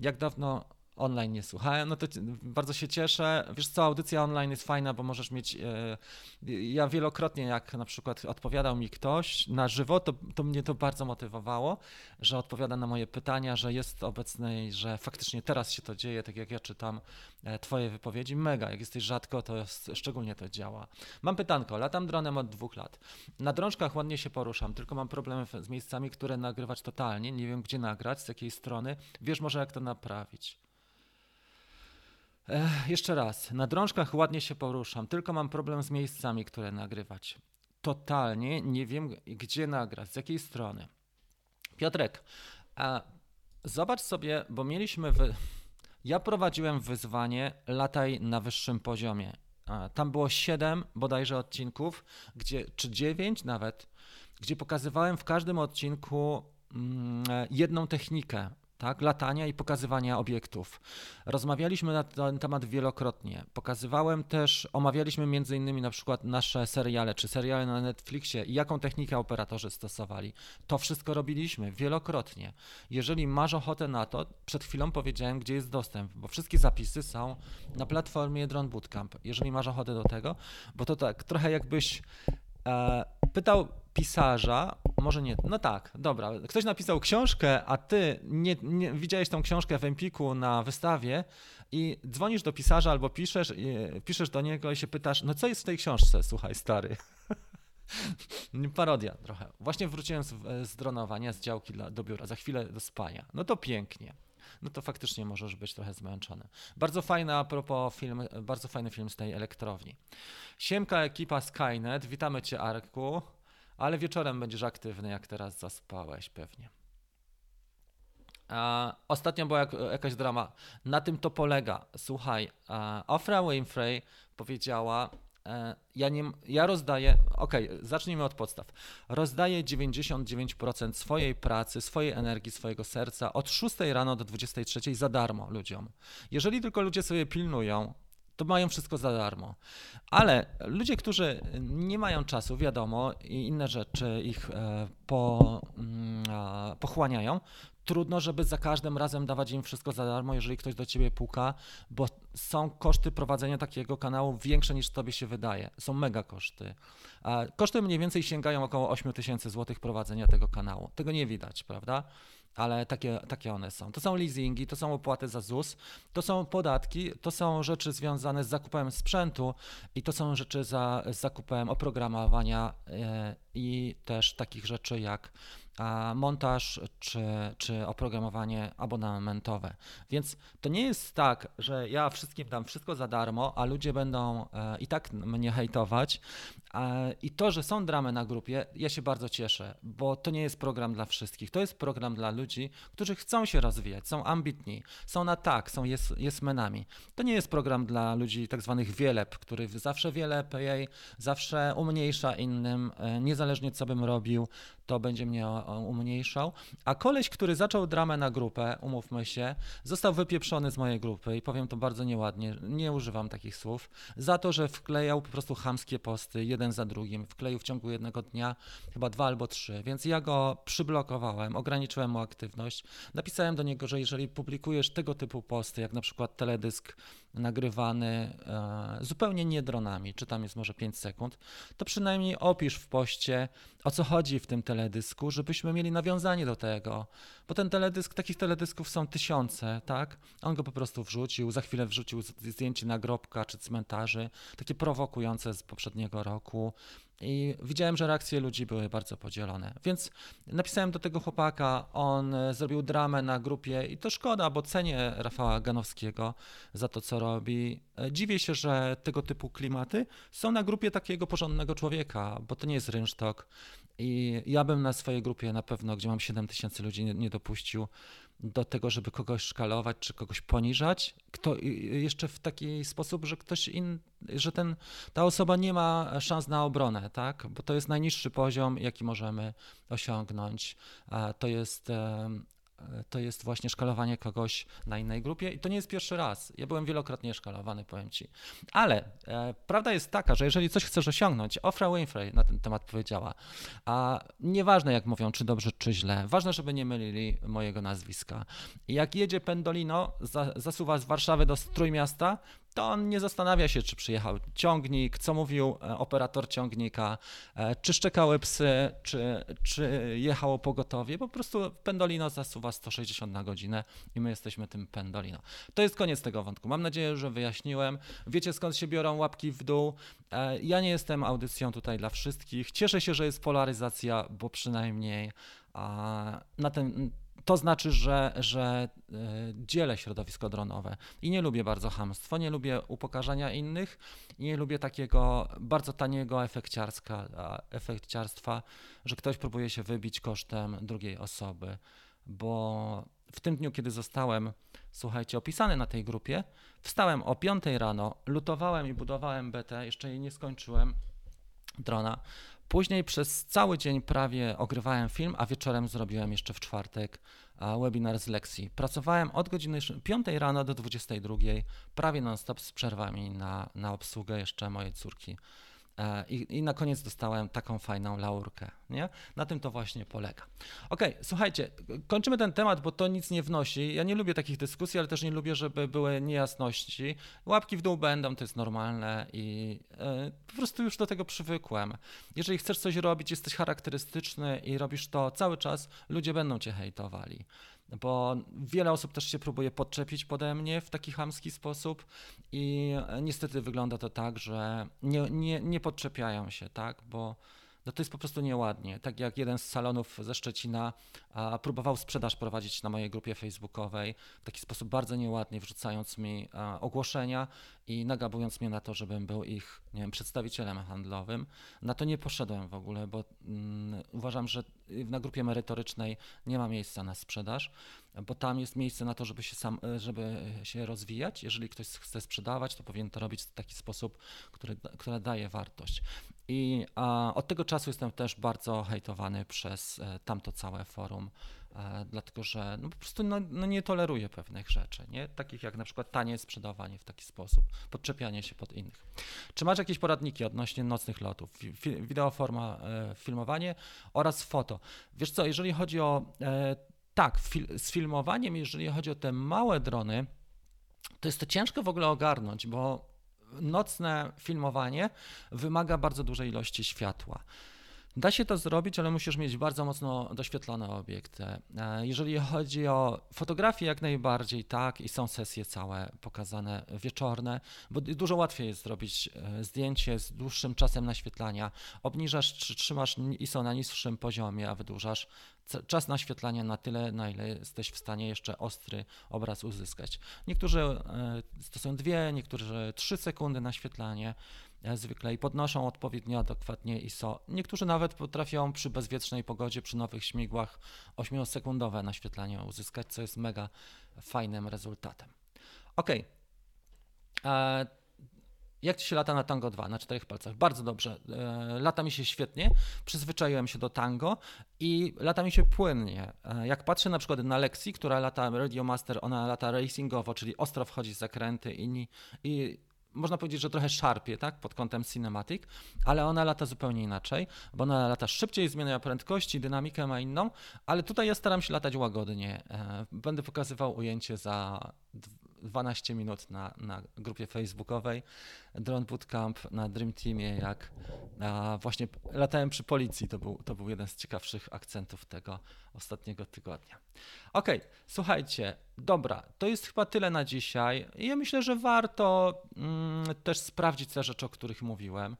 Jak dawno online nie słuchałem, no to bardzo się cieszę. Wiesz co, audycja online jest fajna, bo możesz mieć, e, ja wielokrotnie jak na przykład odpowiadał mi ktoś na żywo, to, to mnie to bardzo motywowało, że odpowiada na moje pytania, że jest obecny i że faktycznie teraz się to dzieje, tak jak ja czytam e, twoje wypowiedzi, mega, jak jesteś rzadko, to jest, szczególnie to działa. Mam pytanko, latam dronem od dwóch lat. Na drążkach ładnie się poruszam, tylko mam problemy z miejscami, które nagrywać totalnie, nie wiem gdzie nagrać, z jakiej strony. Wiesz może jak to naprawić? Ech, jeszcze raz, na drążkach ładnie się poruszam, tylko mam problem z miejscami, które nagrywać. Totalnie nie wiem, gdzie nagrać, z jakiej strony. Piotrek, a zobacz sobie, bo mieliśmy. Wy... Ja prowadziłem wyzwanie Lataj na wyższym poziomie. A, tam było 7 bodajże odcinków, gdzie, czy 9 nawet, gdzie pokazywałem w każdym odcinku mm, jedną technikę tak, latania i pokazywania obiektów. Rozmawialiśmy na ten temat wielokrotnie. Pokazywałem też, omawialiśmy między innymi na przykład nasze seriale, czy seriale na Netflixie i jaką technikę operatorzy stosowali. To wszystko robiliśmy wielokrotnie. Jeżeli masz ochotę na to, przed chwilą powiedziałem, gdzie jest dostęp, bo wszystkie zapisy są na platformie Drone Bootcamp. Jeżeli masz ochotę do tego, bo to tak trochę jakbyś e, pytał pisarza, może nie, no tak, dobra, ktoś napisał książkę, a ty nie, nie widziałeś tą książkę w Empiku na wystawie i dzwonisz do pisarza albo piszesz, piszesz do niego i się pytasz, no co jest w tej książce, słuchaj stary. Parodia trochę. Właśnie wróciłem z, z dronowania, z działki dla, do biura, za chwilę do spania. No to pięknie. No to faktycznie możesz być trochę zmęczony. Bardzo fajny a propos film, bardzo fajny film z tej elektrowni. Siemka ekipa Skynet, witamy Cię Arku ale wieczorem będziesz aktywny, jak teraz zaspałeś pewnie. Ostatnio była jak, jakaś drama. Na tym to polega. Słuchaj, Ofra Winfrey powiedziała, e, ja, nie, ja rozdaję, okej, okay, zacznijmy od podstaw. Rozdaję 99% swojej pracy, swojej energii, swojego serca od 6 rano do 23 za darmo ludziom. Jeżeli tylko ludzie sobie pilnują, to mają wszystko za darmo. Ale ludzie, którzy nie mają czasu, wiadomo, i inne rzeczy ich e, po, mm, pochłaniają, trudno, żeby za każdym razem dawać im wszystko za darmo, jeżeli ktoś do ciebie puka, bo są koszty prowadzenia takiego kanału większe niż tobie się wydaje. Są mega koszty. Koszty mniej więcej sięgają około 8 tysięcy złotych prowadzenia tego kanału. Tego nie widać, prawda? Ale takie, takie one są. To są leasingi, to są opłaty za ZUS, to są podatki, to są rzeczy związane z zakupem sprzętu i to są rzeczy za, z zakupem oprogramowania e, i też takich rzeczy jak montaż czy, czy oprogramowanie abonamentowe. Więc to nie jest tak, że ja wszystkim dam wszystko za darmo, a ludzie będą e, i tak mnie hejtować. I to, że są dramy na grupie, ja się bardzo cieszę, bo to nie jest program dla wszystkich. To jest program dla ludzi, którzy chcą się rozwijać, są ambitni, są na tak, są jest, jest menami. To nie jest program dla ludzi tak zwanych wielep, który zawsze wie lepiej, zawsze umniejsza innym, e, niezależnie co bym robił, to będzie mnie umniejszał. A koleś, który zaczął dramę na grupę, umówmy się, został wypieprzony z mojej grupy i powiem to bardzo nieładnie, nie używam takich słów, za to, że wklejał po prostu chamskie posty, jeden za drugim, wkleił w ciągu jednego dnia chyba dwa albo trzy, więc ja go przyblokowałem, ograniczyłem mu aktywność, napisałem do niego, że jeżeli publikujesz tego typu posty, jak na przykład teledysk nagrywany e, zupełnie nie dronami, czy tam jest może 5 sekund, to przynajmniej opisz w poście, o co chodzi w tym teledysku, żebyśmy mieli nawiązanie do tego. Bo ten teledysk, takich teledysków są tysiące, tak? On go po prostu wrzucił, za chwilę wrzucił zdjęcie nagrobka czy cmentarzy, takie prowokujące z poprzedniego roku. I widziałem, że reakcje ludzi były bardzo podzielone. Więc napisałem do tego chłopaka, on e, zrobił dramę na grupie i to szkoda, bo cenię Rafała Ganowskiego za to, co robi. E, dziwię się, że tego typu klimaty są na grupie takiego porządnego człowieka, bo to nie jest rynsztok. I ja bym na swojej grupie na pewno, gdzie mam 7 tysięcy ludzi, nie, nie dopuścił do tego, żeby kogoś szkalować czy kogoś poniżać, kto jeszcze w taki sposób, że ktoś in, że ten, ta osoba nie ma szans na obronę, tak? Bo to jest najniższy poziom, jaki możemy osiągnąć. To jest to jest właśnie szkalowanie kogoś na innej grupie i to nie jest pierwszy raz. Ja byłem wielokrotnie szkalowany, powiem ci. Ale e, prawda jest taka, że jeżeli coś chcesz osiągnąć, Ofra Winfrey na ten temat powiedziała, a nieważne jak mówią, czy dobrze, czy źle, ważne, żeby nie mylili mojego nazwiska. I jak jedzie Pendolino, za, zasuwa z Warszawy do Trójmiasta, to on nie zastanawia się, czy przyjechał ciągnik, co mówił e, operator ciągnika, e, czy szczekały psy, czy, czy jechało pogotowie. Po prostu Pendolino zasuwa 160 na godzinę i my jesteśmy tym Pendolino. To jest koniec tego wątku. Mam nadzieję, że wyjaśniłem. Wiecie skąd się biorą łapki w dół. E, ja nie jestem audycją tutaj dla wszystkich. Cieszę się, że jest polaryzacja, bo przynajmniej na ten to znaczy, że, że e, dzielę środowisko dronowe i nie lubię bardzo hamstwo, nie lubię upokarzania innych i nie lubię takiego bardzo taniego efekciarstwa, że ktoś próbuje się wybić kosztem drugiej osoby, bo w tym dniu, kiedy zostałem, słuchajcie, opisany na tej grupie, wstałem o 5 rano, lutowałem i budowałem BT, jeszcze jej nie skończyłem, drona. Później przez cały dzień prawie ogrywałem film, a wieczorem zrobiłem jeszcze w czwartek webinar z lekcji. Pracowałem od godziny 5 rano do 22, prawie non-stop z przerwami na, na obsługę jeszcze mojej córki. E, I, I, na koniec dostałem taką fajną laurkę. Nie? Na tym to właśnie polega. Ok, słuchajcie, kończymy ten temat, bo to nic nie wnosi. Ja nie lubię takich dyskusji, ale też nie lubię, żeby były niejasności. Łapki w dół będą, to jest normalne i e, po prostu już do tego przywykłem. Jeżeli chcesz coś robić, jesteś charakterystyczny i robisz to cały czas, ludzie będą cię hejtowali bo wiele osób też się próbuje podczepić pode mnie w taki chamski sposób i niestety wygląda to tak, że nie, nie, nie podczepiają się, tak, bo no to jest po prostu nieładnie. Tak jak jeden z salonów ze Szczecina a, próbował sprzedaż prowadzić na mojej grupie facebookowej w taki sposób bardzo nieładnie, wrzucając mi a, ogłoszenia i nagabując mnie na to, żebym był ich nie wiem, przedstawicielem handlowym. Na to nie poszedłem w ogóle, bo mm, uważam, że na grupie merytorycznej nie ma miejsca na sprzedaż, bo tam jest miejsce na to, żeby się, sam, żeby się rozwijać. Jeżeli ktoś chce sprzedawać, to powinien to robić w taki sposób, który, który daje wartość. I a, od tego czasu jestem też bardzo hejtowany przez e, tamto całe forum, e, dlatego że no, po prostu no, no, nie toleruję pewnych rzeczy, nie? takich jak na przykład tanie sprzedawanie w taki sposób, podczepianie się pod innych. Czy masz jakieś poradniki odnośnie nocnych lotów, fi, wideoforma, e, filmowanie oraz foto? Wiesz co, jeżeli chodzi o e, tak, z filmowaniem, jeżeli chodzi o te małe drony, to jest to ciężko w ogóle ogarnąć, bo nocne filmowanie wymaga bardzo dużej ilości światła. Da się to zrobić, ale musisz mieć bardzo mocno doświetlone obiekty. E, jeżeli chodzi o fotografię, jak najbardziej tak, i są sesje całe pokazane wieczorne, bo dużo łatwiej jest zrobić e, zdjęcie z dłuższym czasem naświetlania. Obniżasz czy trzymasz ISO na niższym poziomie, a wydłużasz czas naświetlania na tyle, na ile jesteś w stanie jeszcze ostry obraz uzyskać. Niektórzy e, stosują dwie, niektórzy trzy sekundy naświetlanie zwykle i podnoszą odpowiednio adekwatnie ISO. Niektórzy nawet potrafią przy bezwietrznej pogodzie, przy nowych śmigłach 8-sekundowe naświetlanie uzyskać, co jest mega fajnym rezultatem. Ok. E, jak ci się lata na tango 2, na czterech palcach? Bardzo dobrze. E, lata mi się świetnie, przyzwyczaiłem się do tango i lata mi się płynnie. E, jak patrzę na przykład na Lexi, która lata Radio Master, ona lata racingowo, czyli ostro wchodzi w zakręty i, i można powiedzieć, że trochę szarpie, tak, pod kątem cinematic, ale ona lata zupełnie inaczej, bo ona lata szybciej, zmienia prędkości, dynamikę ma inną, ale tutaj ja staram się latać łagodnie. E, będę pokazywał ujęcie za 12 minut na, na grupie facebookowej Drone Bootcamp na Dream Teamie, jak właśnie latałem przy policji. To był, to był jeden z ciekawszych akcentów tego ostatniego tygodnia. Ok, słuchajcie, dobra, to jest chyba tyle na dzisiaj. Ja myślę, że warto mm, też sprawdzić te rzeczy, o których mówiłem.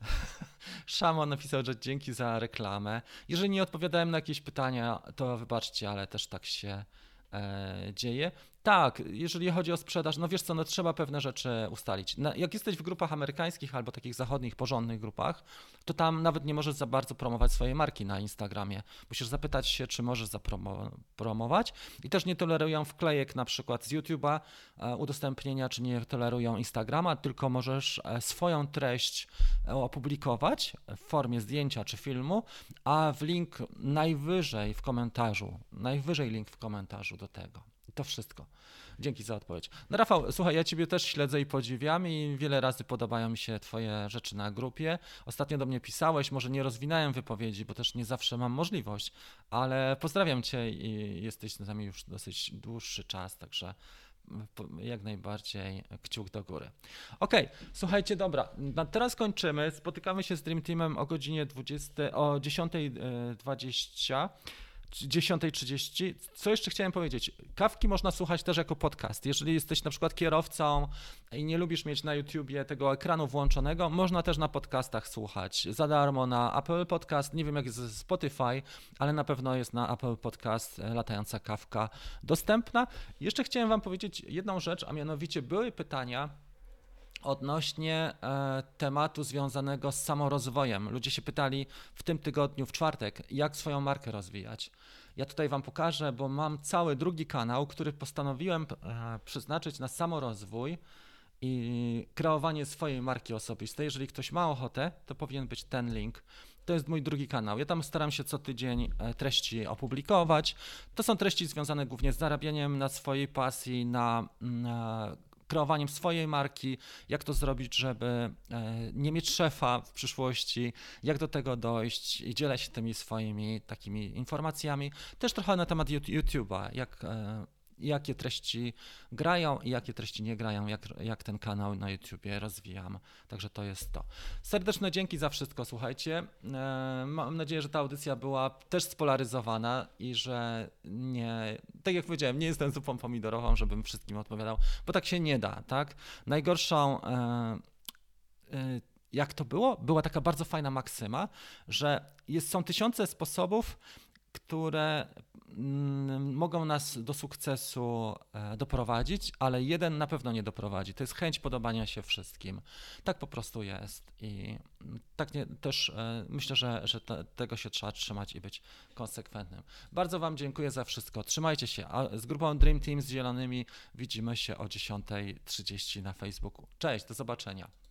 Szamon napisał, że dzięki za reklamę. Jeżeli nie odpowiadałem na jakieś pytania, to wybaczcie, ale też tak się e, dzieje. Tak, jeżeli chodzi o sprzedaż, no wiesz co, no trzeba pewne rzeczy ustalić. jak jesteś w grupach amerykańskich albo takich zachodnich, porządnych grupach, to tam nawet nie możesz za bardzo promować swojej marki na Instagramie. Musisz zapytać się, czy możesz zapromować. I też nie tolerują wklejek na przykład z YouTube'a, e, udostępnienia, czy nie tolerują Instagrama, tylko możesz e, swoją treść e, opublikować w formie zdjęcia czy filmu, a w link najwyżej w komentarzu, najwyżej link w komentarzu do tego. To wszystko. Dzięki za odpowiedź. No Rafał, słuchaj, ja Ciebie też śledzę i podziwiam i wiele razy podobają mi się Twoje rzeczy na grupie. Ostatnio do mnie pisałeś, może nie rozwinąłem wypowiedzi, bo też nie zawsze mam możliwość, ale pozdrawiam Cię i jesteś z nami już dosyć dłuższy czas, także jak najbardziej kciuk do góry. Ok, słuchajcie, dobra, teraz kończymy. Spotykamy się z Dream Teamem o godzinie 20, o 10.20. 10.30. Co jeszcze chciałem powiedzieć? Kawki można słuchać też jako podcast. Jeżeli jesteś na przykład kierowcą i nie lubisz mieć na YouTubie tego ekranu włączonego, można też na podcastach słuchać. Za darmo na Apple Podcast. Nie wiem jak jest Spotify, ale na pewno jest na Apple Podcast e, latająca kawka dostępna. Jeszcze chciałem Wam powiedzieć jedną rzecz, a mianowicie były pytania odnośnie e, tematu związanego z samorozwojem. Ludzie się pytali w tym tygodniu, w czwartek, jak swoją markę rozwijać. Ja tutaj Wam pokażę, bo mam cały drugi kanał, który postanowiłem e, przeznaczyć na samorozwój i kreowanie swojej marki osobistej. Jeżeli ktoś ma ochotę, to powinien być ten link. To jest mój drugi kanał. Ja tam staram się co tydzień e, treści opublikować. To są treści związane głównie z zarabianiem na swojej pasji, na, na kreowaniem swojej marki, jak to zrobić, żeby e, nie mieć szefa w przyszłości, jak do tego dojść i dzielę się tymi swoimi takimi informacjami. Też trochę na temat YouTube'a, jak e, jakie treści grają i jakie treści nie grają, jak, jak ten kanał na YouTubie rozwijam. Także to jest to. Serdeczne dzięki za wszystko, słuchajcie. E, mam nadzieję, że ta audycja była też spolaryzowana i że nie, tak jak powiedziałem, nie jestem zupą pomidorową, żebym wszystkim odpowiadał, bo tak się nie da, tak? Najgorszą. E, e, jak to było? Była taka bardzo fajna maksyma, że jest, są tysiące sposobów, które mogą nas do sukcesu e, doprowadzić, ale jeden na pewno nie doprowadzi. To jest chęć podobania się wszystkim. Tak po prostu jest i mm, tak nie, też e, myślę, że, że te, tego się trzeba trzymać i być konsekwentnym. Bardzo Wam dziękuję za wszystko. Trzymajcie się. A z grupą Dream Team z Zielonymi widzimy się o 10.30 na Facebooku. Cześć, do zobaczenia.